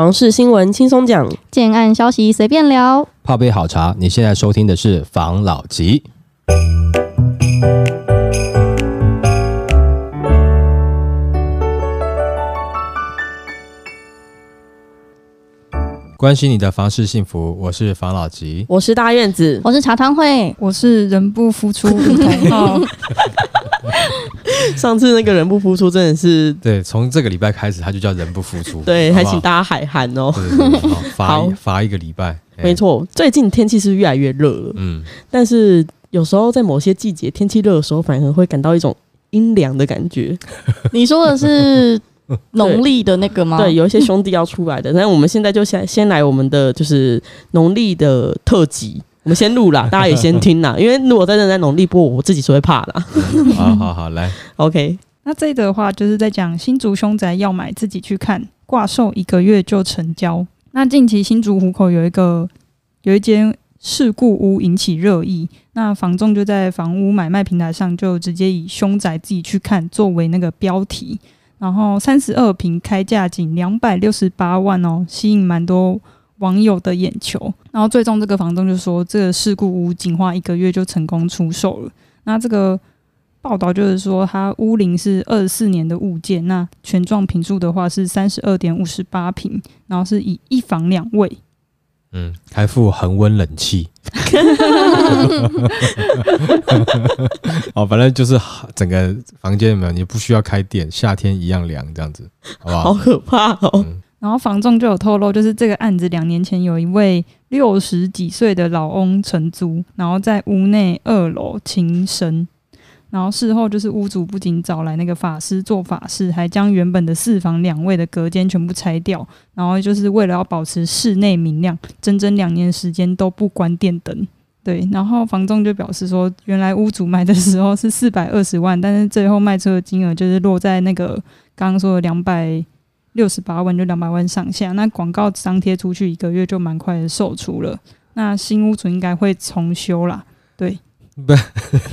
房事新闻轻松讲，建案消息随便聊，泡杯好茶。你现在收听的是房老吉。关心你的房事幸福，我是房老吉，我是大院子，我是茶汤会，我是人不付出 上次那个人不付出真的是对，从这个礼拜开始他就叫人不付出，对，还请大家海涵哦，罚罚一个礼拜，没错，最近天气是越来越热了，嗯，但是有时候在某些季节天气热的时候，反而会感到一种阴凉的感觉。你说的是？农历的那个吗？对，有一些兄弟要出来的。那我们现在就先先来我们的就是农历的特辑，我们先录啦，大家也先听啦。因为如果真的在农历播，我自己是会怕的。好好好，来，OK。那这个的话就是在讲新竹凶宅要买自己去看，挂售一个月就成交。那近期新竹湖口有一个有一间事故屋引起热议，那房仲就在房屋买卖平台上就直接以凶宅自己去看作为那个标题。然后三十二平开价仅两百六十八万哦，吸引蛮多网友的眼球。然后最终这个房东就说，这个事故屋仅花一个月就成功出售了。那这个报道就是说，它屋龄是二十四年的物件，那全幢坪数的话是三十二点五十八坪，然后是以一房两卫。嗯，还附恒温冷气，哦，反正就是整个房间有没有？你不需要开电，夏天一样凉，这样子，好不好？好可怕哦。嗯、然后房仲就有透露，就是这个案子两年前有一位六十几岁的老翁承租，然后在屋内二楼轻生。然后事后就是屋主不仅找来那个法师做法事，还将原本的四房两卫的隔间全部拆掉，然后就是为了要保持室内明亮，整整两年时间都不关电灯。对，然后房仲就表示说，原来屋主买的时候是四百二十万，但是最后卖出的金额就是落在那个刚刚说的两百六十八万，就两百万上下。那广告张贴出去一个月就蛮快的售出了，那新屋主应该会重修啦。对。不，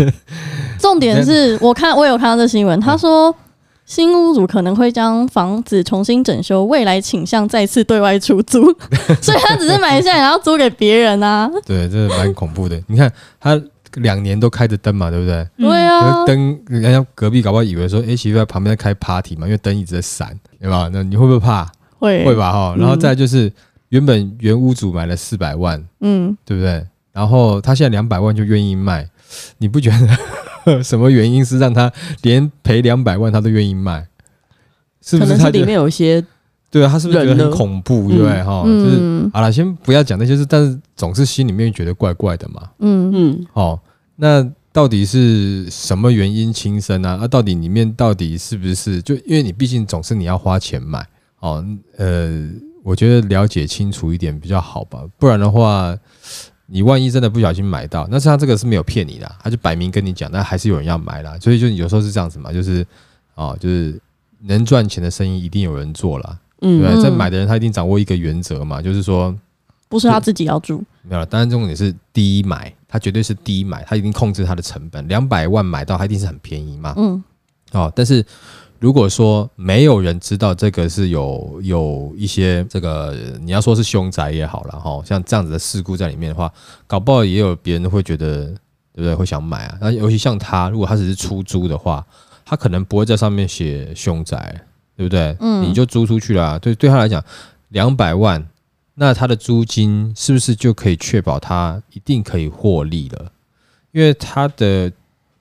重点是我看我有看到这新闻，他说新屋主可能会将房子重新整修，未来倾向再次对外出租，所以他只是买下来然后租给别人啊。对，这蛮恐怖的。你看他两年都开着灯嘛，对不对？对啊，灯人家隔壁搞不好以为说，哎，媳妇在旁边在开 party 嘛，因为灯一直在闪，对吧？那你会不会怕？会会吧哈。然后再就是原本原屋主买了四百万，嗯，对不对？然后他现在两百万就愿意卖。你不觉得 什么原因是让他连赔两百万他都愿意卖？是不是他里面有一些？对啊，他是不是觉得很恐怖？对不对？哈，就是好了，先不要讲那些事，但是总是心里面觉得怪怪的嘛。嗯嗯。哦，那到底是什么原因轻生啊？啊，到底里面到底是不是？就因为你毕竟总是你要花钱买哦。呃，我觉得了解清楚一点比较好吧，不然的话。你万一真的不小心买到，那他这个是没有骗你的，他就摆明跟你讲，但还是有人要买啦。所以就有时候是这样子嘛，就是哦，就是能赚钱的生意一定有人做啦。嗯，对，在买的人他一定掌握一个原则嘛，就是说不是他自己要住，没有。当然重点是第一买，他绝对是低买，他一定控制他的成本，两百万买到他一定是很便宜嘛。嗯，哦，但是。如果说没有人知道这个是有有一些这个你要说是凶宅也好了哈，像这样子的事故在里面的话，搞不好也有别人会觉得对不对？会想买啊。那尤其像他，如果他只是出租的话，他可能不会在上面写凶宅，对不对？嗯，你就租出去了，对对他来讲，两百万，那它的租金是不是就可以确保它一定可以获利了？因为它的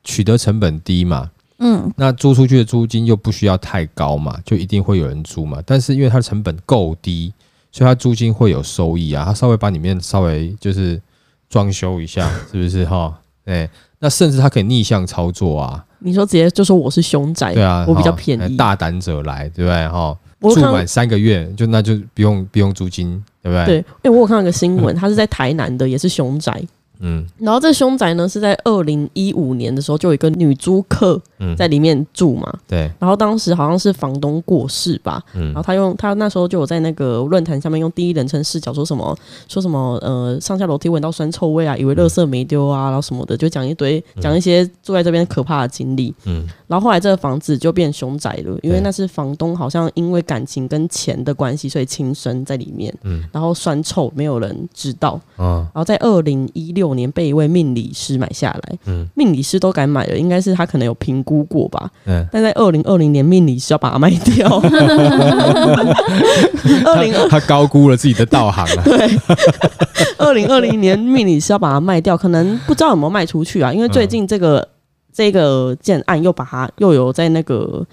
取得成本低嘛。嗯，那租出去的租金又不需要太高嘛，就一定会有人租嘛。但是因为它的成本够低，所以它租金会有收益啊。它稍微把里面稍微就是装修一下，是不是哈？哎，那甚至它可以逆向操作啊。你说直接就说我是凶宅，对啊，我比较便宜，大胆者来，对不对哈？住满三个月就那就不用不用租金，对不对？对，因为我有看到一个新闻，他是在台南的，也是熊宅。嗯，然后这凶宅呢是在二零一五年的时候就有一个女租客在里面住嘛，嗯、对，然后当时好像是房东过世吧，嗯，然后他用他那时候就有在那个论坛下面用第一人称视角说什么说什么呃上下楼梯闻到酸臭味啊，以为垃圾没丢啊，然后什么的就讲一堆讲一些住在这边可怕的经历，嗯，然后后来这个房子就变凶宅了，因为那是房东好像因为感情跟钱的关系，所以轻生在里面，嗯，然后酸臭没有人知道，嗯，然后在二零一六。九年被一位命理师买下来，嗯，命理师都敢买了，应该是他可能有评估过吧，嗯，但在二零二零年，命理师要把它卖掉，二零他高估了自己的道行啊，对，二零二零年命理师要把它卖掉，可能不知道有没有卖出去啊，因为最近这个、嗯、这个建案又把它又有在那个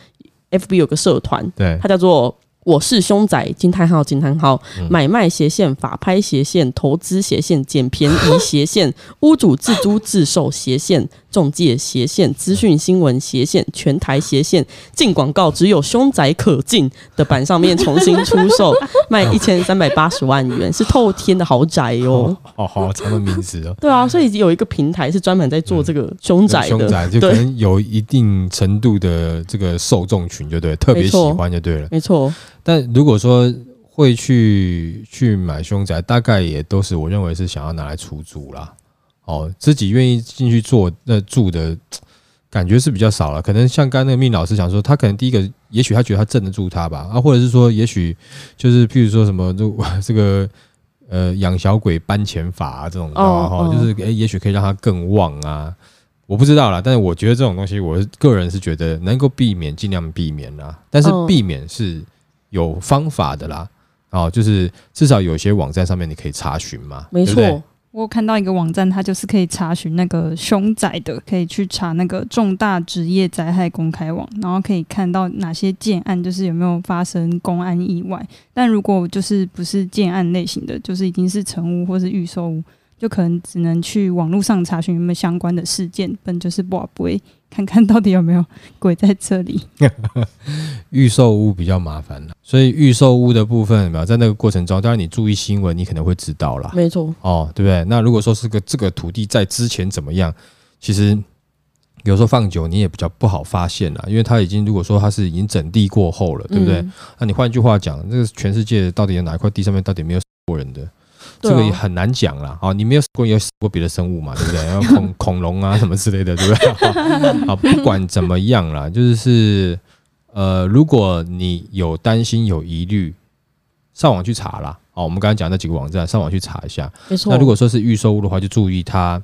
FB 有个社团，对，它叫做。我是凶宅，惊叹号惊叹号，买卖斜线，法拍斜线，投资斜线，捡便宜斜线，屋主自租自售斜线。中介斜线、资讯新闻斜线、全台斜线进广告，只有凶宅可进的版上面重新出售，卖一千三百八十万元，是透天的豪宅哦。好好长的名字哦。对啊，所以有一个平台是专门在做这个凶宅的，凶宅就可能有一定程度的这个受众群，就对，特别喜欢就对了。没错。但如果说会去去买凶宅，大概也都是我认为是想要拿来出租啦。哦，自己愿意进去做那住的感觉是比较少了。可能像刚刚那个命老师讲说，他可能第一个，也许他觉得他镇得住他吧，啊，或者是说，也许就是譬如说什么，就这个呃养小鬼搬钱法啊这种，哦，哦，就是诶，也许可以让他更旺啊，我不知道啦。但是我觉得这种东西，我个人是觉得能够避免尽量避免啦。但是避免是有方法的啦，哦，就是至少有些网站上面你可以查询嘛，没错。我有看到一个网站，它就是可以查询那个凶宅的，可以去查那个重大职业灾害公开网，然后可以看到哪些建案就是有没有发生公安意外。但如果就是不是建案类型的，就是已经是成屋或是预售屋。就可能只能去网络上查询有没有相关的事件，本就是不不会看看到底有没有 鬼在这里。预售屋比较麻烦了，所以预售屋的部分有没有在那个过程中，当然你注意新闻，你可能会知道啦。没错，哦，对不对？那如果说是个这个土地在之前怎么样，其实有时候放久你也比较不好发现了，因为它已经如果说它是已经整地过后了，对不对？嗯、那你换句话讲，这个全世界到底有哪一块地上面到底没有死过人的？这个也很难讲啦，啊，你没有死过，也有死过别的生物嘛，对不对？然 后恐恐龙啊什么之类的，对不对？啊，不管怎么样啦，就是呃，如果你有担心、有疑虑，上网去查啦。好，我们刚刚讲那几个网站，上网去查一下。没错。那如果说是预售屋的话，就注意它，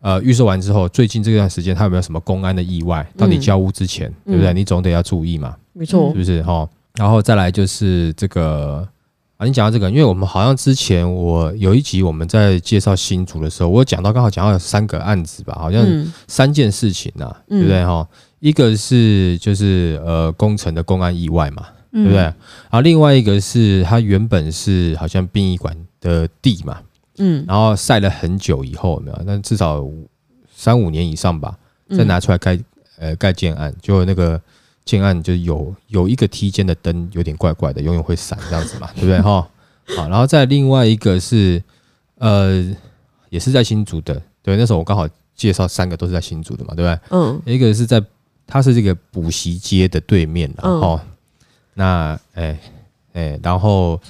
呃，预售完之后，最近这段时间它有没有什么公安的意外？到你交屋之前，嗯、对不对？你总得要注意嘛。没错，是不是？哈，然后再来就是这个。啊，你讲到这个，因为我们好像之前我有一集我们在介绍新竹的时候，我讲到刚好讲到有三个案子吧，好像三件事情呐、啊，嗯、对不对哈？一个是就是呃工程的公安意外嘛，对不对？然后另外一个是它原本是好像殡仪馆的地嘛，嗯，然后晒了很久以后有没有？那至少三五年以上吧，再拿出来盖呃盖建案，就那个。建案就有有一个梯间的灯有点怪怪的，永远会闪这样子嘛，对不对哈？好，然后再另外一个是呃，也是在新竹的，对，那时候我刚好介绍三个都是在新竹的嘛，对不对？嗯，一个是在它是这个补习街的对面，然后那哎哎、欸欸，然后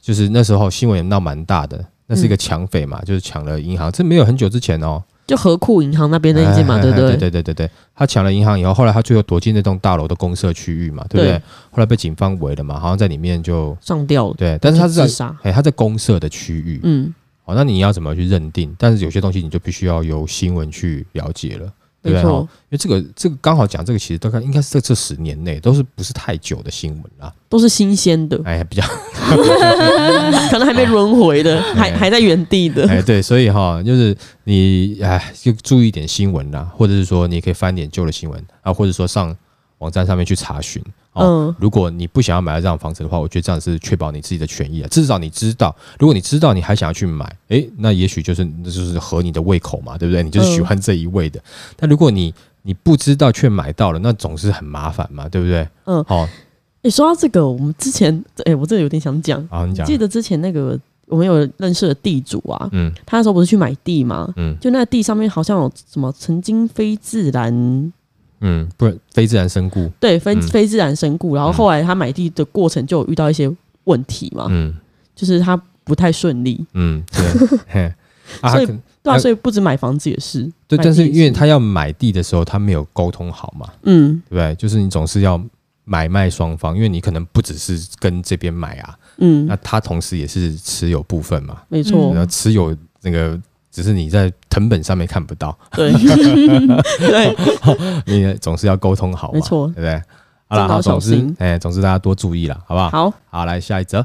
就是那时候新闻也闹蛮大的，那是一个抢匪嘛，就是抢了银行，这没有很久之前哦。就河库银行那边那一间嘛，对不对？对对对对对，他抢了银行以后，后来他最后躲进那栋大楼的公社区域嘛，对不对？后来被警方围了嘛，好像在里面就上吊了。对，但是他是在哎，他在公社的区域，嗯，好，那你要怎么去认定？但是有些东西你就必须要由新闻去了解了。对，没错，因为这个这个刚好讲这个，其实大概应该是在这十年内都是不是太久的新闻啦，都是新鲜的，哎，比较 可能还没轮回的，还还在原地的，哎，对，所以哈，就是你哎，就注意一点新闻啦，或者是说你可以翻点旧的新闻啊，或者说上网站上面去查询。嗯，如果你不想要买到这样房子的话，我觉得这样是确保你自己的权益啊。至少你知道，如果你知道你还想要去买，诶，那也许就是那就是合你的胃口嘛，对不对？你就是喜欢这一味的。但如果你你不知道却买到了，那总是很麻烦嘛，对不对？嗯，好。你说到这个，我们之前，诶，我这有点想讲。好，你讲。记得之前那个我们有认识的地主啊，嗯，他那时候不是去买地吗？嗯，就那地上面好像有什么曾经非自然，嗯，不是非自然身故，对，非、嗯、非自然身故，然后后来他买地的过程就有遇到一些问题嘛，嗯，就是他不太顺利，嗯，对，所以对啊，所以不止买房子也是，对，但是因为他要买地的时候，他没有沟通好嘛，嗯，对不对？就是你总是要买卖双方，因为你可能不只是跟这边买啊。嗯，那他同时也是持有部分嘛，没错，然后持有那个只是你在藤本上面看不到，对，对，你总是要沟通好，没错，对不对？好了，好，总之，哎，总之大家多注意了，好不好？好，好，来下一则。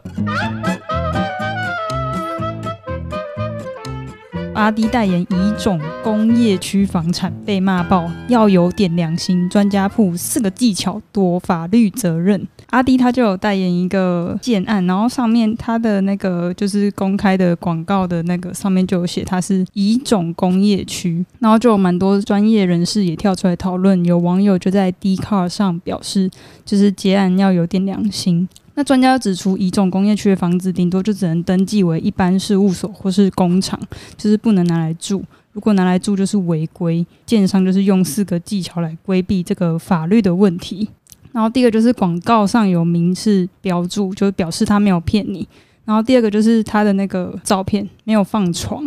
阿迪代言乙种工业区房产被骂爆，要有点良心。专家铺四个技巧躲法律责任。阿迪他就有代言一个建案，然后上面他的那个就是公开的广告的那个上面就有写他是乙种工业区，然后就有蛮多专业人士也跳出来讨论。有网友就在 D Car 上表示，就是结案要有点良心。那专家指出，乙种工业区的房子顶多就只能登记为一般事务所或是工厂，就是不能拿来住。如果拿来住，就是违规。建商就是用四个技巧来规避这个法律的问题。然后第一个就是广告上有明示标注，就是表示他没有骗你。然后第二个就是他的那个照片没有放床，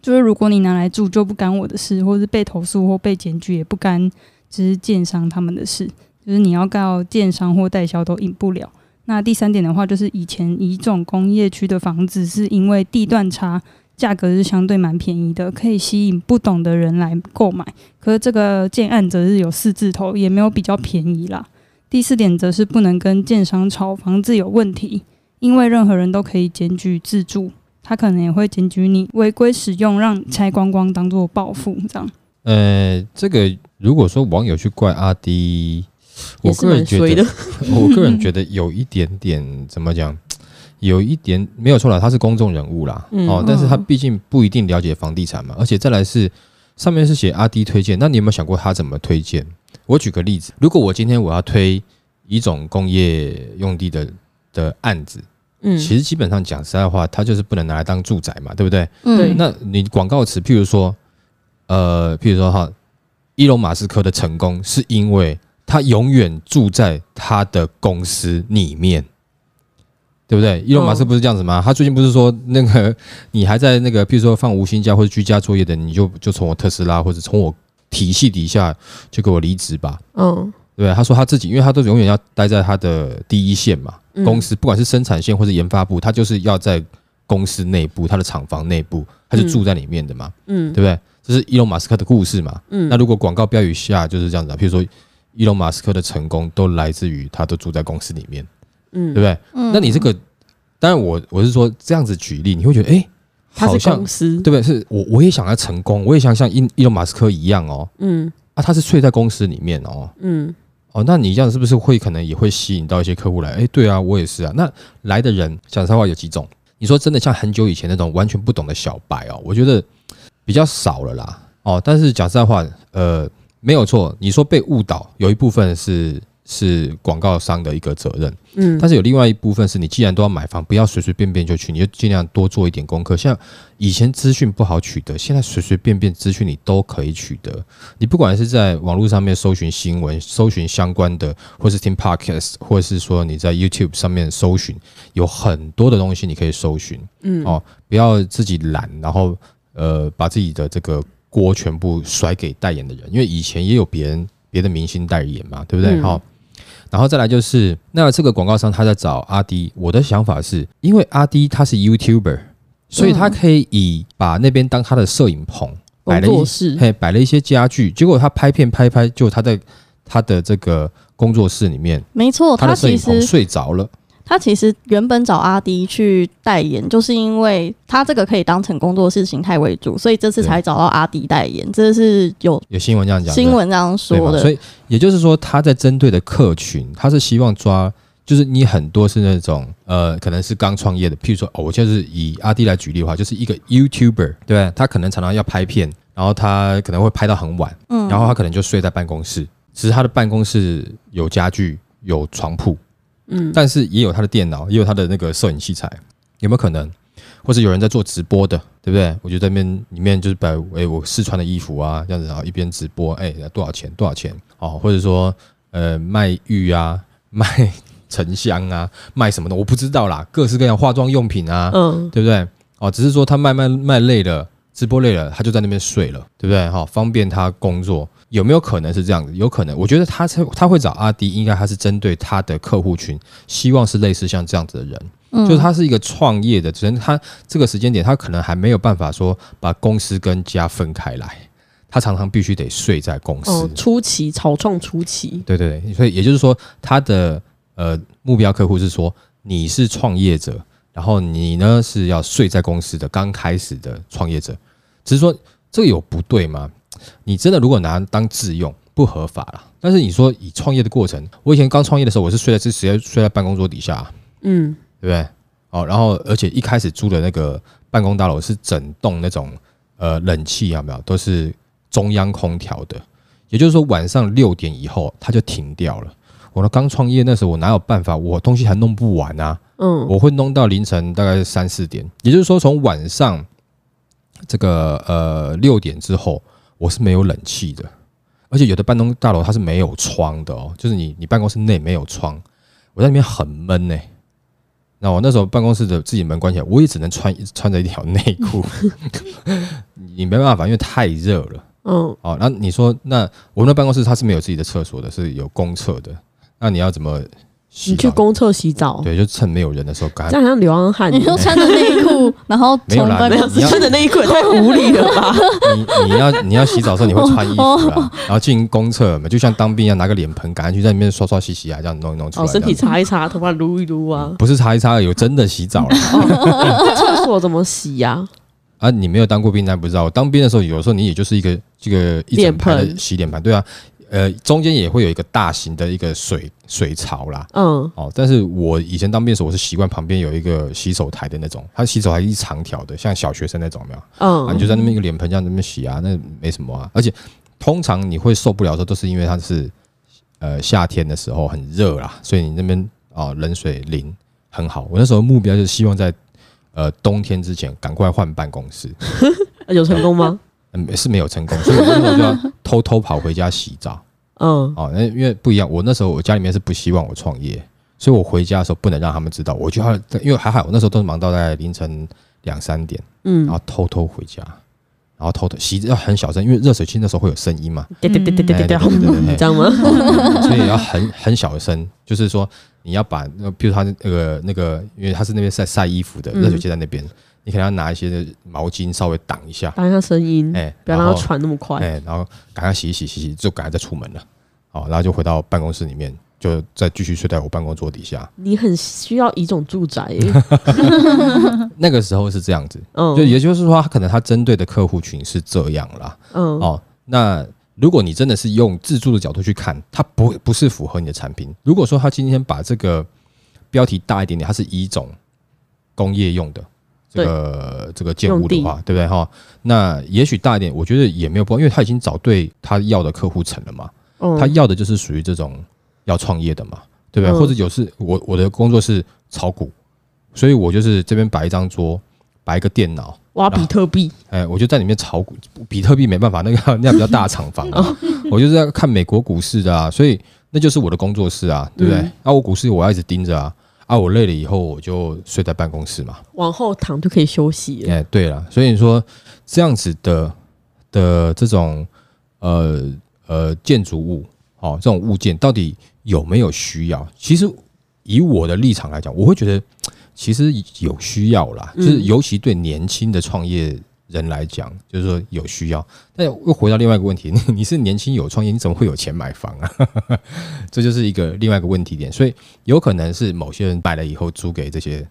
就是如果你拿来住就不干我的事，或是被投诉或被检举也不干，只是建商他们的事，就是你要告建商或代销都赢不了。那第三点的话，就是以前乙种工业区的房子是因为地段差，价格是相对蛮便宜的，可以吸引不懂的人来购买。可是这个建案则是有四字头，也没有比较便宜啦。第四点则是不能跟建商吵房子有问题，因为任何人都可以检举自住，他可能也会检举你违规使用，让拆光光当做报复这样。呃，这个如果说网友去怪阿迪。我个人觉得，我个人觉得有一点点怎么讲，有一点没有错了，他是公众人物啦，哦，但是他毕竟不一定了解房地产嘛，而且再来是上面是写阿 D 推荐，那你有没有想过他怎么推荐？我举个例子，如果我今天我要推一种工业用地的的案子，嗯，其实基本上讲实在话，它就是不能拿来当住宅嘛，对不对？嗯，那你广告词，譬如说，呃，譬如说哈，伊隆马斯克的成功是因为。他永远住在他的公司里面，对不对？伊隆马斯克不是这样子吗？他最近不是说，那个 你还在那个，比如说放无薪假或者居家作业的，你就就从我特斯拉或者从我体系底下就给我离职吧。嗯，对？他说他自己，因为他都永远要待在他的第一线嘛，公司不管是生产线或者研发部，他就是要在公司内部，他的厂房内部，他是住在里面的嘛。嗯，对不对？这是伊隆马斯克的故事嘛。嗯，那如果广告标语下就是这样子，啊，比如说。伊隆马斯克的成功都来自于他都住在公司里面，嗯，对不对？嗯，那你这个，当然我我是说这样子举例，你会觉得，哎，好像公司对不对？是我我也想要成功，我也想像伊伊隆马斯克一样哦，嗯，啊，他是睡在公司里面哦，嗯，哦，那你这样是不是会可能也会吸引到一些客户来？哎，对啊，我也是啊。那来的人讲实话有几种？你说真的像很久以前那种完全不懂的小白哦，我觉得比较少了啦。哦，但是讲实话，呃。没有错，你说被误导，有一部分是是广告商的一个责任，嗯，但是有另外一部分是你既然都要买房，不要随随便便就去，你就尽量多做一点功课。像以前资讯不好取得，现在随随便便资讯你都可以取得。你不管是在网络上面搜寻新闻、搜寻相关的，或是听 podcast，或者是说你在 YouTube 上面搜寻，有很多的东西你可以搜寻，嗯，哦，不要自己懒，然后呃把自己的这个。锅全部甩给代言的人，因为以前也有别人别的明星代言嘛，对不对？好、嗯，然后再来就是，那这个广告商他在找阿迪，我的想法是因为阿迪他是 YouTuber，所以他可以以把那边当他的摄影棚，摆了一嘿摆了一些家具，结果他拍片拍拍，就他在他的这个工作室里面，没错，他的摄影棚睡着了。他其实原本找阿迪去代言，就是因为他这个可以当成工作室形态为主，所以这次才找到阿迪代言。这是有有新闻这样讲，新闻这样说的。所以也就是说，他在针对的客群，他是希望抓，就是你很多是那种呃，可能是刚创业的，譬如说，哦，我就是以阿迪来举例的话，就是一个 YouTuber，对，他可能常常要拍片，然后他可能会拍到很晚，嗯，然后他可能就睡在办公室，只是他的办公室有家具，有床铺。嗯，但是也有他的电脑，也有他的那个摄影器材，有没有可能？或者有人在做直播的，对不对？我就在那边里面就是摆哎我试穿的衣服啊，这样子啊，一边直播，哎，多少钱？多少钱？哦，或者说呃卖玉啊，卖沉香啊，卖什么的我不知道啦，各式各样化妆用品啊，嗯，对不对？哦，只是说他卖卖卖累了，直播累了，他就在那边睡了，对不对？哈，方便他工作，有没有可能是这样子？有可能，我觉得他他会找阿迪，应该他是针对他的客户群，希望是类似像这样子的人，嗯、就是他是一个创业的，只能他这个时间点，他可能还没有办法说把公司跟家分开来，他常常必须得睡在公司。哦，初期草创初期，对对对，所以也就是说，他的呃目标客户是说你是创业者。然后你呢是要睡在公司的刚开始的创业者，只是说这个有不对吗？你真的如果拿当自用不合法了，但是你说以创业的过程，我以前刚创业的时候，我是睡在直接睡在办公桌底下，嗯，对不对？哦，然后而且一开始租的那个办公大楼是整栋那种呃冷气有没有？都是中央空调的，也就是说晚上六点以后它就停掉了。我刚创业那时候，我哪有办法？我东西还弄不完啊！嗯，我会弄到凌晨大概三四点，也就是说，从晚上这个呃六点之后，我是没有冷气的，而且有的办公大楼它是没有窗的哦，就是你你办公室内没有窗，我在里面很闷呢。那我那时候办公室的自己门关起来，我也只能穿穿着一条内裤，你没办法，因为太热了。嗯，哦，那你说，那我们的办公室它是没有自己的厕所的，是有公厕的。那你要怎么洗？你去公厕洗澡？对，就趁没有人的时候干。这样像流浪汉，你就穿着内裤，然后没有啦，你穿着内裤也太无理了吧？你你要你要洗澡的时候，你会穿衣服啊，然后进公厕嘛，就像当兵一样，拿个脸盆赶快去在里面刷刷洗洗啊，这样弄一弄出来。哦，身体擦一擦，头发撸一撸啊。不是擦一擦，有真的洗澡了。厕所怎么洗呀？啊，你没有当过兵，那不知道。当兵的时候，有的时候你也就是一个这个一整排的洗脸盆，对啊。呃，中间也会有一个大型的一个水水槽啦，嗯，哦，但是我以前当兵的时候，我是习惯旁边有一个洗手台的那种，它洗手台一长条的，像小学生那种，没有？嗯，啊，你就在那边一个脸盆这样那边洗啊，那没什么啊。而且通常你会受不了的时候，都是因为它是呃夏天的时候很热啦，所以你那边啊冷水淋很好。我那时候目标就是希望在呃冬天之前赶快换办公室，有成功吗？嗯，是没有成功，所以我那时候就要偷偷跑回家洗澡。嗯，哦，那因为不一样，我那时候我家里面是不希望我创业，所以我回家的时候不能让他们知道，我就要，因为还好，我那时候都是忙到在凌晨两三点，嗯，然后偷偷回家，然后偷偷洗要很小声，因为热水器那时候会有声音嘛，对对对对对对，这样 吗？所以要很很小声，就是说你要把那，比如他那个那个，因为他是那边晒晒衣服的，热水器在那边。你可能要拿一些毛巾稍微挡一下，挡一下声音，哎，不要让它传那么快，哎，然后赶快洗一洗，洗洗就赶快再出门了，好，然后就回到办公室里面，就再继续睡在我办公桌底下。你很需要一种住宅，那个时候是这样子，嗯，就也就是说，他可能他针对的客户群是这样啦，嗯，哦，那如果你真的是用自住的角度去看，它不不是符合你的产品。如果说他今天把这个标题大一点点，它是一种工业用的。这个这个建物的话，对不对哈？那也许大一点，我觉得也没有不好，因为他已经找对他要的客户层了嘛。他要的就是属于这种要创业的嘛，对不对？或者有是我我的工作是炒股，所以我就是这边摆一张桌，摆一个电脑，挖比特币。哎，我就在里面炒股，比特币没办法，那个 那比较大厂房啊，我就是在看美国股市的啊，所以那就是我的工作室啊，对不对？那我股市我要一直盯着啊。啊，我累了以后我就睡在办公室嘛，往后躺就可以休息。哎，对了，所以你说这样子的的这种呃呃建筑物，哦，这种物件到底有没有需要？其实以我的立场来讲，我会觉得其实有需要啦，就是尤其对年轻的创业。人来讲，就是说有需要，但又回到另外一个问题，你 你是年轻有创业，你怎么会有钱买房啊？这就是一个另外一个问题点，所以有可能是某些人买了以后租给这些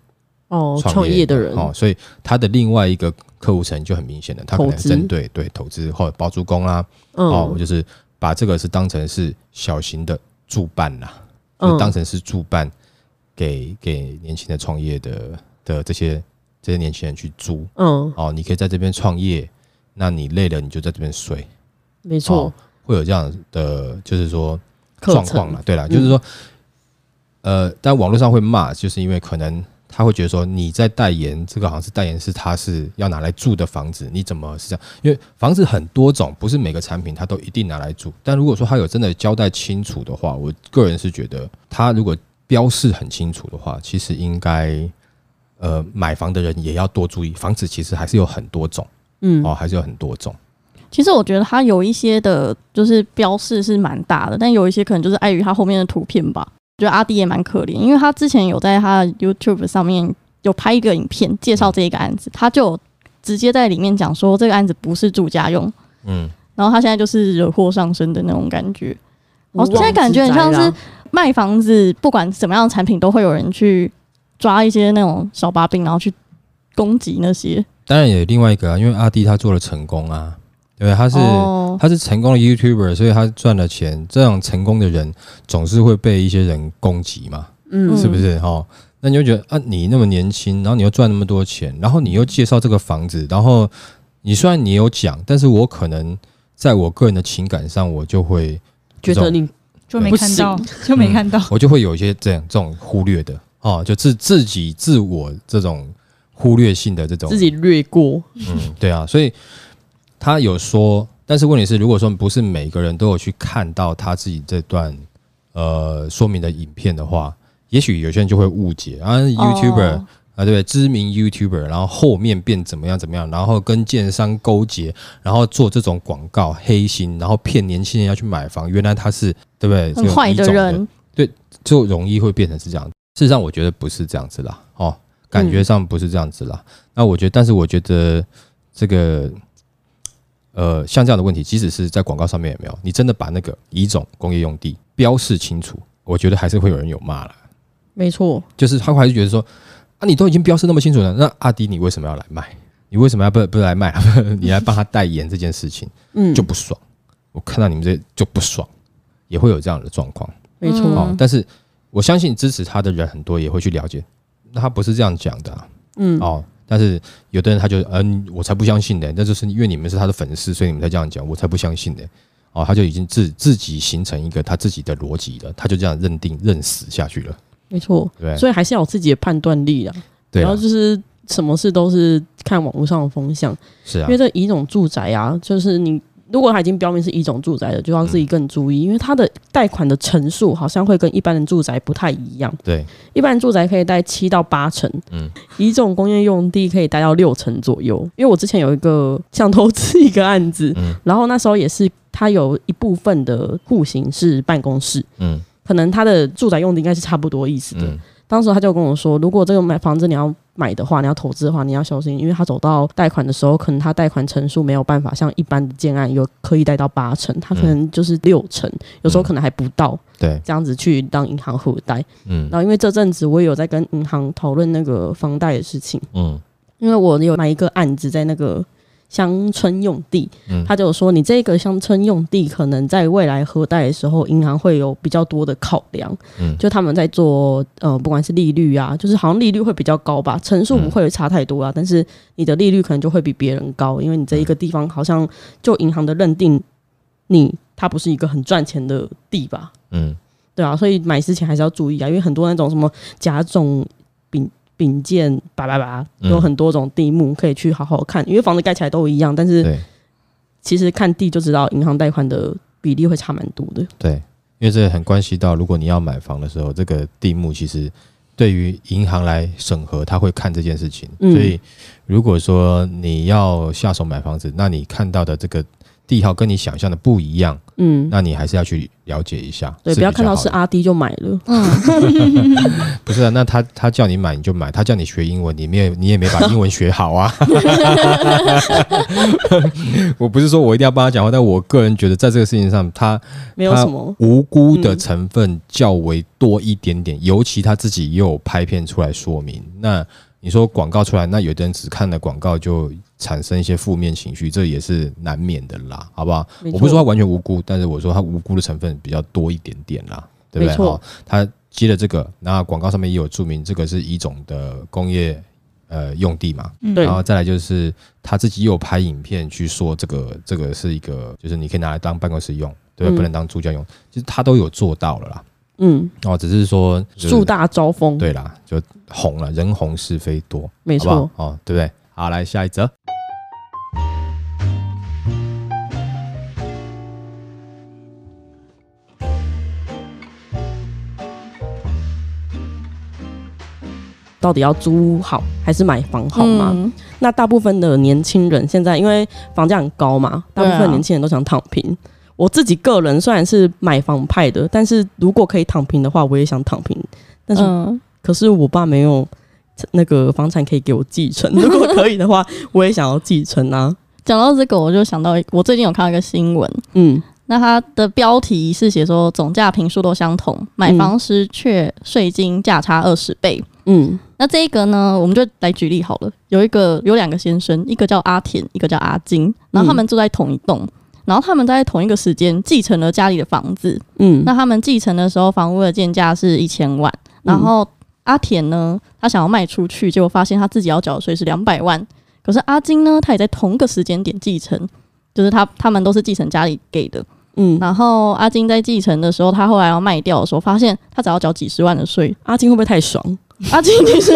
哦创业的人。哦，所以他的另外一个客户层就很明显的，他可能针对对投资或者包租公啊，哦，就是把这个是当成是小型的住办呐，就当成是住办给给年轻的创业的的这些。这些年轻人去租，嗯，哦，你可以在这边创业，那你累了你就在这边睡，没错，会有这样的，就是说状况了，对了，就是说，呃，但网络上会骂，就是因为可能他会觉得说你在代言这个好像是代言是他是要拿来住的房子，你怎么是这样？因为房子很多种，不是每个产品他都一定拿来住。但如果说他有真的交代清楚的话，我个人是觉得他如果标示很清楚的话，其实应该呃买房的人也要多注意，房子其实还是有很多种，嗯哦，还是有很多种。其实我觉得它有一些的，就是标示是蛮大的，但有一些可能就是碍于它后面的图片吧。觉得阿弟也蛮可怜，因为他之前有在他的 YouTube 上面有拍一个影片介绍这一个案子，他就直接在里面讲说这个案子不是住家用，嗯，然后他现在就是惹祸上身的那种感觉。我现在感觉很像是卖房子，不管什么样的产品，都会有人去抓一些那种小把柄，然后去攻击那些。当然也有另外一个啊，因为阿弟他做了成功啊。对，他是、哦、他是成功的 YouTuber，所以他赚了钱。这样成功的人总是会被一些人攻击嘛，嗯，是不是？哈，那你就觉得啊，你那么年轻，然后你又赚那么多钱，然后你又介绍这个房子，然后你虽然你有讲，但是我可能在我个人的情感上，我就会觉得你就没看到，就没看到，嗯、我就会有一些这样这种忽略的哦，就自自己自我这种忽略性的这种自己略过，嗯，对啊，所以。他有说，但是问题是，如果说不是每个人都有去看到他自己这段呃说明的影片的话，也许有些人就会误解啊，YouTuber、oh. 啊，对不对？知名 YouTuber，然后后面变怎么样怎么样，然后跟建商勾结，然后做这种广告黑心，然后骗年轻人要去买房，原来他是对不对？很坏的人，对，就容易会变成是这样。事实上，我觉得不是这样子啦，哦，感觉上不是这样子啦。嗯、那我觉得，但是我觉得这个。呃，像这样的问题，即使是在广告上面也没有，你真的把那个乙种工业用地标示清楚，我觉得还是会有人有骂了。没错，就是他还是觉得说，啊，你都已经标示那么清楚了，那阿迪你为什么要来卖？你为什么要不不来卖？你来帮他代言这件事情，嗯，就不爽。我看到你们这就不爽，也会有这样的状况。没错，哦，但是我相信支持他的人很多，也会去了解，那他不是这样讲的啊，嗯，哦。但是有的人他就嗯，我才不相信呢，那就是因为你们是他的粉丝，所以你们才这样讲，我才不相信呢。哦，他就已经自自己形成一个他自己的逻辑了，他就这样认定认死下去了。没错，对，所以还是要有自己的判断力啊。对，然后就是什么事都是看网络上的风向，是啊，因为这一种住宅啊，就是你。如果他已经标明是一种住宅的，就要自己更注意，因为它的贷款的成数好像会跟一般的住宅不太一样。对，一般住宅可以贷七到八成，嗯，乙种工业用地可以贷到六成左右。因为我之前有一个想投资一个案子，嗯，然后那时候也是它有一部分的户型是办公室，嗯，可能它的住宅用地应该是差不多意思的。嗯当时他就跟我说，如果这个买房子你要买的话，你要投资的话，你要小心，因为他走到贷款的时候，可能他贷款成数没有办法像一般的建案有可以贷到八成，他可能就是六成，有时候可能还不到。对，这样子去当银行核贷。嗯，然后因为这阵子我也有在跟银行讨论那个房贷的事情。嗯，因为我有买一个案子在那个。乡村用地，他就说，你这个乡村用地可能在未来核贷的时候，银行会有比较多的考量。嗯，就他们在做，呃，不管是利率啊，就是好像利率会比较高吧，成数不会差太多啊，但是你的利率可能就会比别人高，因为你这一个地方好像就银行的认定，你它不是一个很赚钱的地吧？嗯，对啊，所以买之前还是要注意啊，因为很多那种什么甲种丙。建叭叭叭，有很多种地目可以去好好看，因为房子盖起来都一样，但是其实看地就知道银行贷款的比例会差蛮多的。对，因为这很关系到，如果你要买房的时候，这个地目其实对于银行来审核，他会看这件事情。所以如果说你要下手买房子，那你看到的这个。地号跟你想象的不一样，嗯，那你还是要去了解一下。对，不要看到是阿 D 就买了。嗯，不是啊，那他他叫你买你就买，他叫你学英文，你没有你也没把英文学好啊。我不是说我一定要帮他讲话，但我个人觉得在这个事情上，他没有什么无辜的成分较为多一点点，尤其他自己又有拍片出来说明。那你说广告出来，那有的人只看了广告就。产生一些负面情绪，这也是难免的啦，好不好？我不是说他完全无辜，但是我说他无辜的成分比较多一点点啦，对不对？哈，他接了这个，那广告上面也有注明，这个是乙种的工业呃用地嘛，然后再来就是他自己有拍影片去说这个这个是一个，就是你可以拿来当办公室用，对不对？不能当住家用，其实他都有做到了啦。嗯，哦，只是说树大招风，对啦，就红了，人红是非多，没错，哦，对不对？好，来下一则。到底要租好还是买房好吗？嗯、那大部分的年轻人现在因为房价很高嘛，大部分年轻人都想躺平。啊、我自己个人虽然是买房派的，但是如果可以躺平的话，我也想躺平。但是，嗯、可是我爸没有那个房产可以给我继承。如果可以的话，我也想要继承啊。讲到这个，我就想到我最近有看到一个新闻，嗯，那它的标题是写说总价平数都相同，买房时却税金价差二十倍，嗯。那这一个呢，我们就来举例好了。有一个有两个先生，一个叫阿田，一个叫阿金，然后他们住在同一栋，嗯、然后他们在同一个时间继承了家里的房子。嗯，那他们继承的时候，房屋的建价是一千万，然后阿田呢，他想要卖出去，结果发现他自己要缴的税是两百万。可是阿金呢，他也在同个时间点继承，就是他他们都是继承家里给的。嗯，然后阿金在继承的时候，他后来要卖掉的时候，发现他只要缴几十万的税。阿金会不会太爽？阿 金其实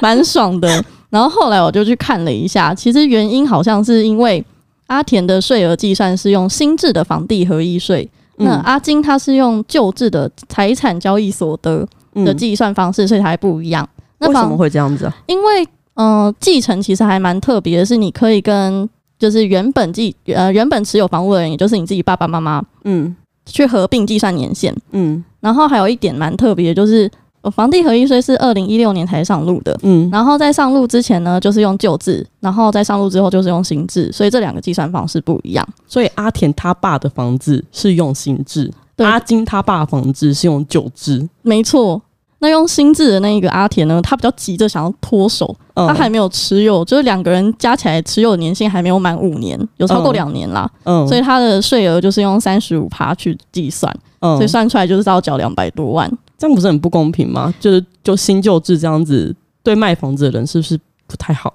蛮爽的，然后后来我就去看了一下，其实原因好像是因为阿田的税额计算是用新制的房地合一税，嗯、那阿金他是用旧制的财产交易所得的计算方式，所以才不一样。那为什么会这样子啊？因为嗯，继承其实还蛮特别的，是你可以跟就是原本继呃原本持有房屋的人，也就是你自己爸爸妈妈，嗯，去合并计算年限，嗯，然后还有一点蛮特别的，就是。房地合一税是二零一六年才上路的，嗯，然后在上路之前呢，就是用旧制，然后在上路之后就是用新制，所以这两个计算方式不一样。所以阿田他爸的房子是用新制，阿金他爸的房子是用旧制，没错。那用新制的那一个阿田呢，他比较急着想要脱手，嗯、他还没有持有，就是两个人加起来持有的年限还没有满五年，有超过两年啦，嗯，所以他的税额就是用三十五趴去计算，嗯，所以算出来就是要缴两百多万。这样不是很不公平吗？就是就新旧制这样子，对卖房子的人是不是不太好？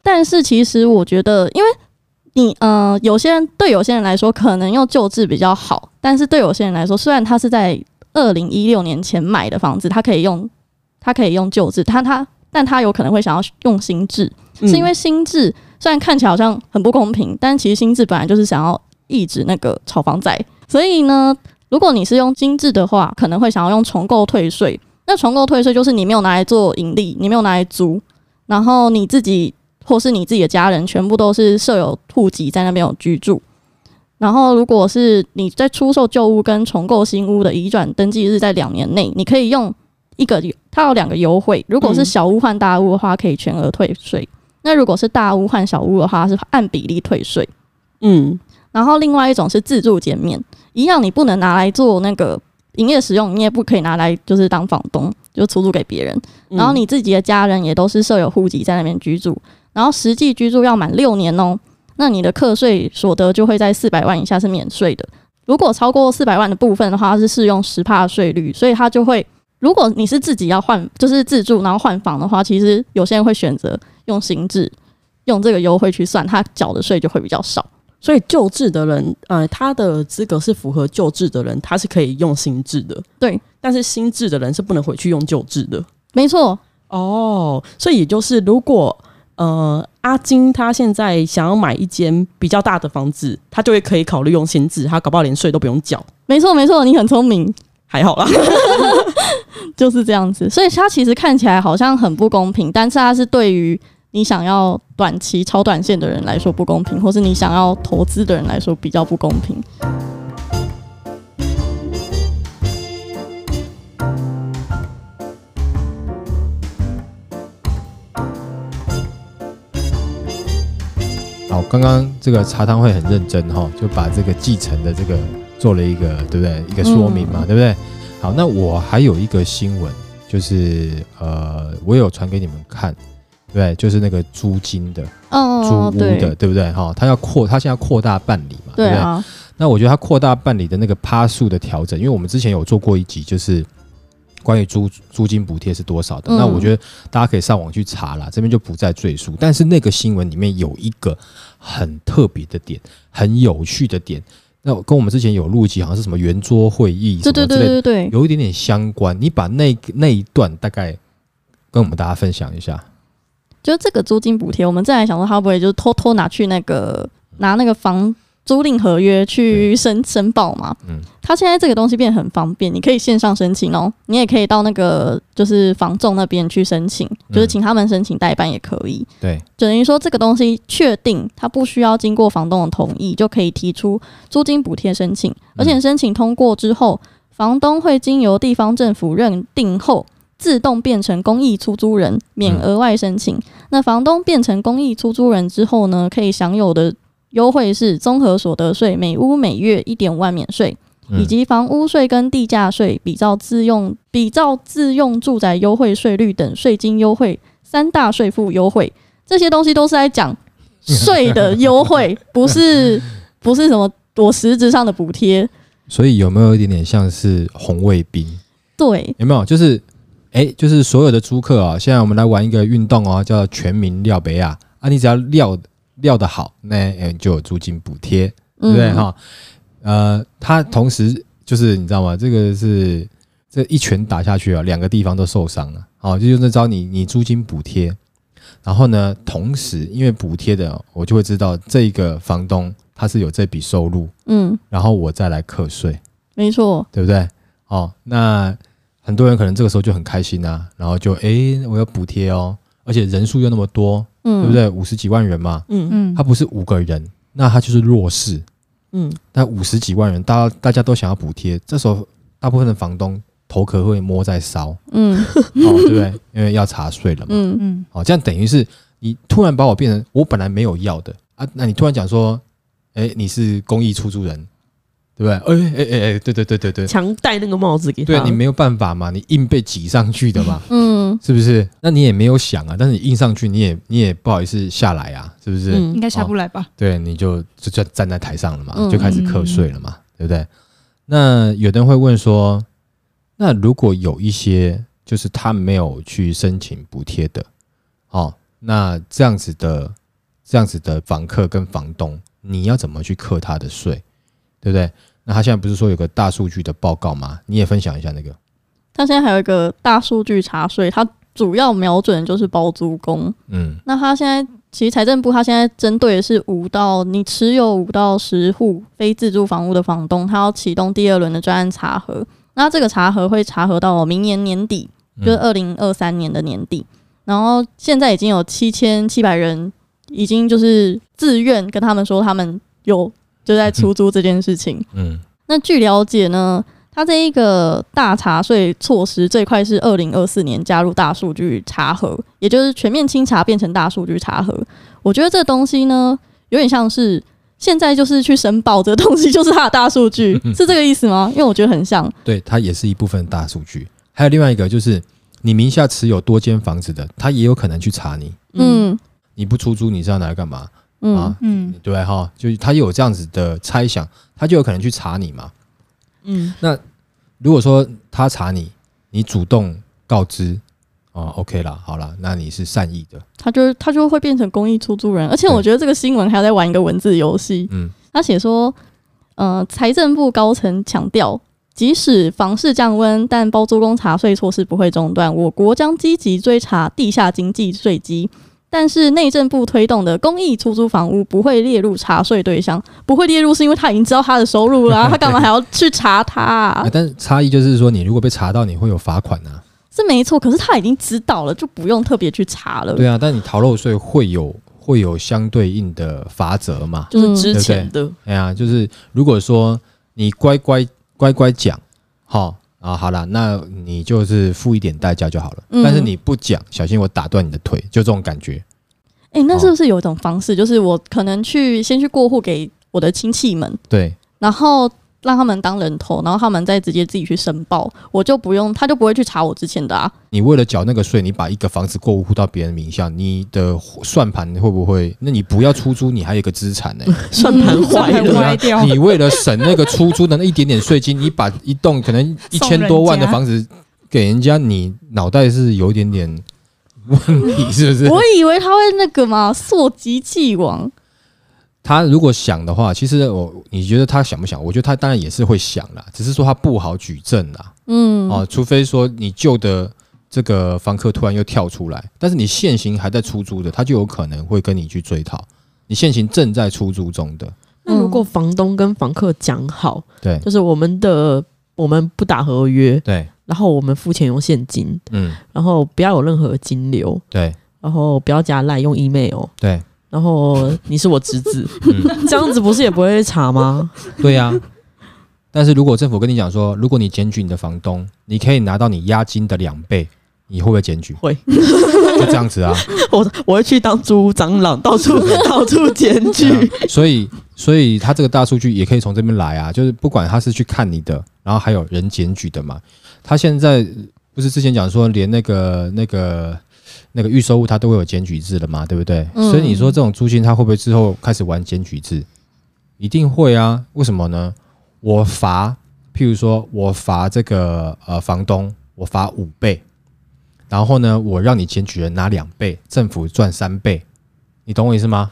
但是其实我觉得，因为你呃，有些人对有些人来说可能用旧制比较好，但是对有些人来说，虽然他是在二零一六年前买的房子，他可以用他可以用旧制，他他但他有可能会想要用新制，嗯、是因为新制虽然看起来好像很不公平，但其实新制本来就是想要抑制那个炒房仔，所以呢。如果你是用新制的话，可能会想要用重购退税。那重购退税就是你没有拿来做盈利，你没有拿来租，然后你自己或是你自己的家人全部都是设有户籍在那边有居住。然后如果是你在出售旧屋跟重购新屋的移转登记日在两年内，你可以用一个，它有两个优惠。如果是小屋换大屋的话，可以全额退税；嗯、那如果是大屋换小屋的话，是按比例退税。嗯，然后另外一种是自住减免。一样，你不能拿来做那个营业使用，你也不可以拿来就是当房东，就出租给别人。然后你自己的家人也都是设有户籍在那边居住，然后实际居住要满六年哦，那你的课税所得就会在四百万以下是免税的。如果超过四百万的部分的话，是适用十趴税率，所以它就会，如果你是自己要换，就是自住然后换房的话，其实有些人会选择用新制，用这个优惠去算，他缴的税就会比较少。所以旧制的人，呃，他的资格是符合旧制的人，他是可以用新制的。对，但是新制的人是不能回去用旧制的。没错。哦，所以也就是，如果呃阿金他现在想要买一间比较大的房子，他就会可以考虑用新制，他搞不好连税都不用缴。没错，没错，你很聪明，还好啦，就是这样子。所以他其实看起来好像很不公平，但是他是对于。你想要短期超短线的人来说不公平，或是你想要投资的人来说比较不公平。好，刚刚这个茶汤会很认真哈，就把这个继承的这个做了一个对不对？一个说明嘛，嗯、对不对？好，那我还有一个新闻，就是呃，我有传给你们看。对，就是那个租金的，哦，租屋的，对，对不对？哈，他要扩，他现在要扩大办理嘛，对，啊、对不对？那我觉得他扩大办理的那个趴数的调整，因为我们之前有做过一集，就是关于租租金补贴是多少的。嗯、那我觉得大家可以上网去查啦，这边就不再赘述。但是那个新闻里面有一个很特别的点，很有趣的点，那跟我们之前有录集，好像是什么圆桌会议，对对对对对，有一点点相关。你把那那一段大概跟我们大家分享一下。就这个租金补贴，我们再来想说，他会不会就是偷偷拿去那个拿那个房租赁合约去申申报嘛？嗯，他现在这个东西变得很方便，你可以线上申请哦，你也可以到那个就是房仲那边去申请，就是请他们申请代办也可以。对，等于说这个东西确定他不需要经过房东的同意，就可以提出租金补贴申请，而且申请通过之后，房东会经由地方政府认定后。自动变成公益出租人，免额外申请。嗯、那房东变成公益出租人之后呢，可以享有的优惠是综合所得税每屋每月一点五万免税，嗯、以及房屋税跟地价税比照自用比照自用住宅优惠税率等税金优惠三大税负优惠。这些东西都是在讲税的优惠，不是不是什么我实质上的补贴。所以有没有一点点像是红卫兵？对，有没有就是？哎，就是所有的租客啊，现在我们来玩一个运动哦，叫全民料北亚！啊，你只要料料得好，那诶就有租金补贴，对不对哈？呃，他同时就是你知道吗？这个是这一拳打下去啊，两个地方都受伤了。好，就用这招，你你租金补贴，然后呢，同时因为补贴的，我就会知道这个房东他是有这笔收入，嗯，然后我再来课税，没错，对不对？哦，那。很多人可能这个时候就很开心呐、啊，然后就哎，我要补贴哦，而且人数又那么多，嗯，对不对？五十几万人嘛，嗯。嗯，他不是五个人，那他就是弱势，嗯，那五十几万人，大家大家都想要补贴，这时候大部分的房东头壳会摸在烧，嗯，哦，对不对？因为要查税了嘛，嗯。嗯，好，这样等于是你突然把我变成我本来没有要的啊，那你突然讲说，哎，你是公益出租人。对不对？哎哎哎哎，对对对对对，强戴那个帽子给他，对你没有办法嘛，你硬被挤上去的嘛，嗯，是不是？那你也没有想啊，但是你印上去，你也你也不好意思下来啊，是不是？应该下不来吧？哦、对，你就就就站在台上了嘛，就开始课税了嘛，对不对？那有的人会问说，那如果有一些就是他没有去申请补贴的，哦，那这样子的这样子的房客跟房东，你要怎么去课他的税？对不对？那他现在不是说有个大数据的报告吗？你也分享一下那个。他现在还有一个大数据查税，他主要瞄准就是包租公。嗯，那他现在其实财政部他现在针对的是五到你持有五到十户非自住房屋的房东，他要启动第二轮的专案查核。那这个查核会查核到明年年底，就是二零二三年的年底。嗯、然后现在已经有七千七百人已经就是自愿跟他们说他们有。就在出 租这件事情。嗯，那据了解呢，他这一个大查税措施最快是二零二四年加入大数据查核，也就是全面清查变成大数据查核。我觉得这东西呢，有点像是现在就是去申报这个东西，就是它的大数据，是这个意思吗？因为我觉得很像。对，它也是一部分大数据。还有另外一个就是，你名下持有多间房子的，他也有可能去查你。嗯，你不出租，你是要拿来干嘛？啊，嗯，对哈，就是他有这样子的猜想，他就有可能去查你嘛。嗯，那如果说他查你，你主动告知，哦，OK 啦，好啦，那你是善意的，他就他就会变成公益出租人。而且我觉得这个新闻还要在玩一个文字游戏。嗯，他写说，呃，财政部高层强调，即使房市降温，但包租公查税措施不会中断，我国将积极追查地下经济税基。但是内政部推动的公益出租房屋不会列入查税对象，不会列入是因为他已经知道他的收入啦，啊，他干嘛还要去查他，啊啊？但是差异就是说，你如果被查到，你会有罚款啊。是没错，可是他已经知道了，就不用特别去查了。对啊，但你逃漏税会有会有相对应的罚则嘛？就是之前的。哎呀，就是如果说你乖乖乖乖讲，好啊，好了，那你就是付一点代价就好了。嗯，但是你不讲，小心我打断你的腿，就这种感觉。哎、欸，那是不是有一种方式，就是我可能去先去过户给我的亲戚们，对，然后让他们当人头，然后他们再直接自己去申报，我就不用，他就不会去查我之前的啊。你为了缴那个税，你把一个房子过户到别人名下，你的算盘会不会？那你不要出租，你还有一个资产呢、欸，算盘坏了、啊。你为了省那个出租的那一点点税金，你把一栋可能一千多万的房子给人家，你脑袋是有一点点。问题是不是？我以为他会那个嘛，溯及既往。他如果想的话，其实我你觉得他想不想？我觉得他当然也是会想啦，只是说他不好举证啦。嗯，哦，除非说你旧的这个房客突然又跳出来，但是你现行还在出租的，他就有可能会跟你去追讨。你现行正在出租中的，那如果房东跟房客讲好，对，就是我们的我们不打合约，对，然后我们付钱用现金，嗯，然后不要有任何金流，对，然后不要加赖用 email，对，然后你是我侄子，嗯、这样子不是也不会查吗？对呀、啊，但是如果政府跟你讲说，如果你检举你的房东，你可以拿到你押金的两倍。你会不会检举？会，就这样子啊。我我会去当租屋蟑螂，到处 到处检举。所以，所以他这个大数据也可以从这边来啊。就是不管他是去看你的，然后还有人检举的嘛。他现在不是之前讲说，连那个那个那个预售物它都会有检举制的嘛，对不对？嗯。所以你说这种租金他会不会之后开始玩检举制？一定会啊。为什么呢？我罚，譬如说我罚这个呃房东，我罚五倍。然后呢，我让你检举人拿两倍，政府赚三倍，你懂我意思吗？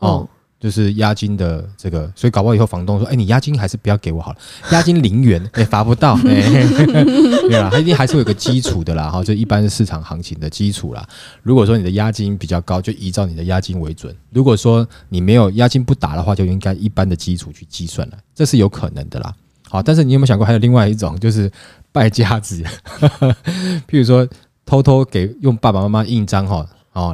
哦，就是押金的这个，所以搞不好以后房东说：“哎，你押金还是不要给我好了，押金零元，哎，罚不到。” 对啊，他一定还是有个基础的啦，哈，就一般市场行情的基础啦。如果说你的押金比较高，就依照你的押金为准；如果说你没有押金不打的话，就应该一般的基础去计算了，这是有可能的啦。好，但是你有没有想过，还有另外一种，就是败家子，譬如说。偷偷给用爸爸妈妈印章哈，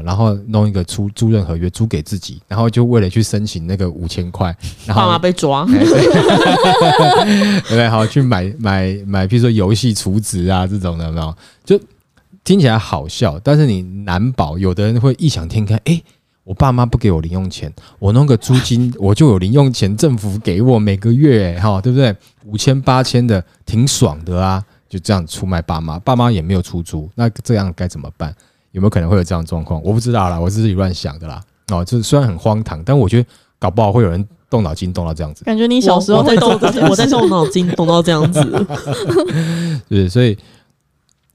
然后弄一个租租赁合约租给自己，然后就为了去申请那个五千块，然后爸妈被抓，对不 对？好去买买买，比如说游戏储值啊这种的，有没有？就听起来好笑，但是你难保有的人会异想天开，哎，我爸妈不给我零用钱，我弄个租金我就有零用钱，政府给我每个月哈，对不对？五千八千的，挺爽的啊。就这样出卖爸妈，爸妈也没有出租，那这样该怎么办？有没有可能会有这样的状况？我不知道啦，我是自己乱想的啦。哦，就是虽然很荒唐，但我觉得搞不好会有人动脑筋动到这样子。感觉你小时候在动，我在动脑筋动到这样子。对，所以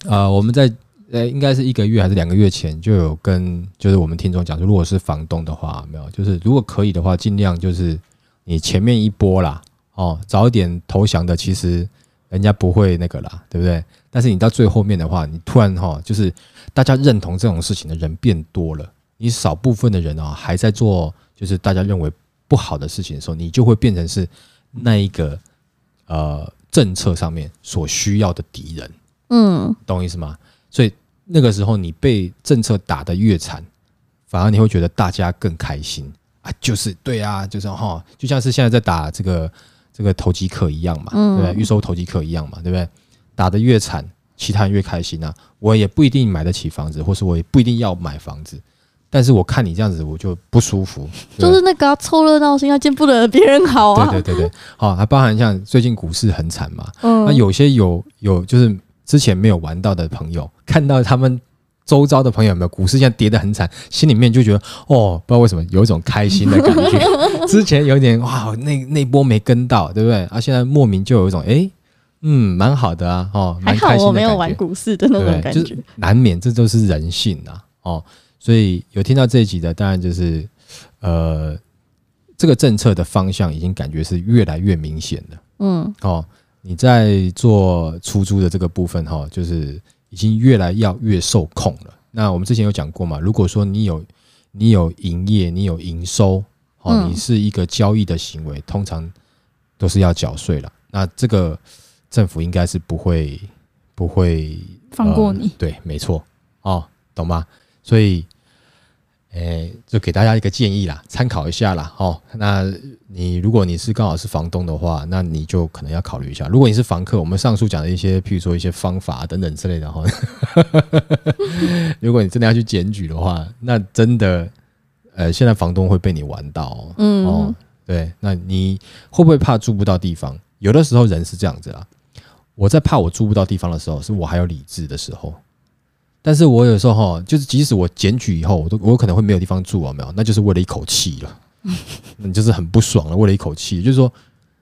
呃，我们在呃，应该是一个月还是两个月前就有跟就是我们听众讲说，如果是房东的话，没有，就是如果可以的话，尽量就是你前面一波啦，哦，早一点投降的，其实。人家不会那个啦，对不对？但是你到最后面的话，你突然哈，就是大家认同这种事情的人变多了，你少部分的人啊还在做，就是大家认为不好的事情的时候，你就会变成是那一个呃政策上面所需要的敌人，嗯，懂我意思吗？所以那个时候你被政策打得越惨，反而你会觉得大家更开心啊，就是对啊，就是哈，就像是现在在打这个。这个投机客一样嘛，对不对？预售投机客一样嘛，对不对？打得越惨，其他人越开心啊！我也不一定买得起房子，或是我也不一定要买房子，但是我看你这样子，我就不舒服。就是那个要凑热闹心，要见不得别人好啊！对对对对，好，还包含像最近股市很惨嘛，嗯那有些有有就是之前没有玩到的朋友，看到他们。周遭的朋友有没有股市现在跌得很惨，心里面就觉得哦，不知道为什么有一种开心的感觉。之前有点哇，那那波没跟到，对不对？啊，现在莫名就有一种哎，嗯，蛮好的啊，哦，蛮开心的感觉。还好我没有玩股市的那种感觉，就是难免这都是人性啊，哦，所以有听到这一集的，当然就是呃，这个政策的方向已经感觉是越来越明显了。嗯，哦，你在做出租的这个部分哈，就是。已经越来要越受控了。那我们之前有讲过嘛？如果说你有你有营业，你有营收，哦，你是一个交易的行为，通常都是要缴税了。那这个政府应该是不会不会放过你。对，没错，哦，懂吗？所以。哎，就给大家一个建议啦，参考一下啦。哦，那你如果你是刚好是房东的话，那你就可能要考虑一下。如果你是房客，我们上述讲的一些，譬如说一些方法等等之类的哈。如果你真的要去检举的话，那真的，呃，现在房东会被你玩到哦。嗯。哦，对，那你会不会怕住不到地方？有的时候人是这样子啦。我在怕我住不到地方的时候，是我还有理智的时候。但是我有时候哈，就是即使我检举以后，我都我可能会没有地方住啊，没有，那就是为了一口气了，你就是很不爽了，为了一口气，就是说，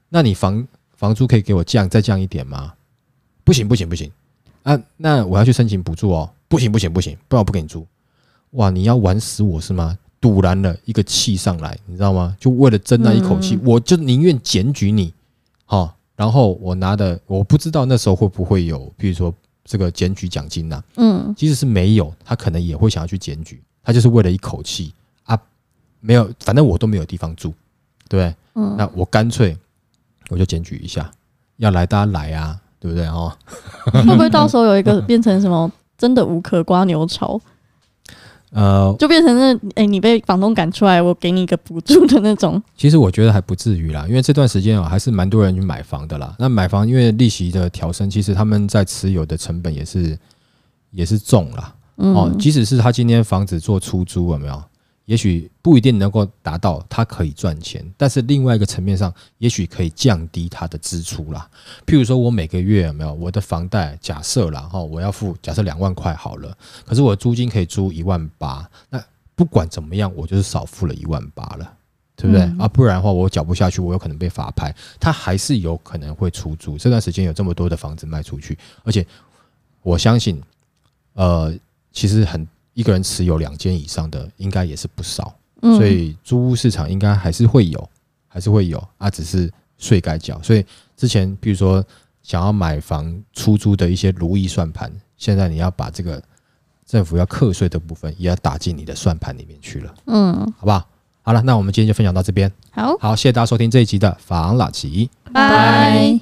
那你房房租可以给我降再降一点吗？不行不行不行啊，那我要去申请补助哦，不行不行不行，不然我不给你住。哇，你要玩死我是吗？堵拦了一个气上来，你知道吗？就为了争那一口气，嗯、我就宁愿检举你，好、哦，然后我拿的我不知道那时候会不会有，比如说这个检举奖金呐、啊，嗯，即使是没有，他可能也会想要去检举，他就是为了一口气啊，没有，反正我都没有地方住，对不对？嗯，那我干脆我就检举一下，要来大家来啊，对不对？哦，会不会到时候有一个变成什么真的无壳刮牛潮？呃，就变成那哎、欸，你被房东赶出来，我给你一个补助的那种。其实我觉得还不至于啦，因为这段时间啊，还是蛮多人去买房的啦。那买房因为利息的调升，其实他们在持有的成本也是也是重啦。哦，即使是他今天房子做出租，有没有？也许不一定能够达到它可以赚钱，但是另外一个层面上，也许可以降低它的支出啦。譬如说，我每个月有没有我的房贷？假设啦，哈，我要付假设两万块好了，可是我租金可以租一万八，那不管怎么样，我就是少付了一万八了，对不对？啊，不然的话，我缴不下去，我有可能被法拍，他还是有可能会出租。这段时间有这么多的房子卖出去，而且我相信，呃，其实很。一个人持有两间以上的，应该也是不少，所以租屋市场应该还是会有，还是会有啊，只是税该缴。所以之前，比如说想要买房出租的一些如意算盘，现在你要把这个政府要课税的部分，也要打进你的算盘里面去了，嗯，好不好？好了，那我们今天就分享到这边，好，好，谢谢大家收听这一集的房老吉，拜。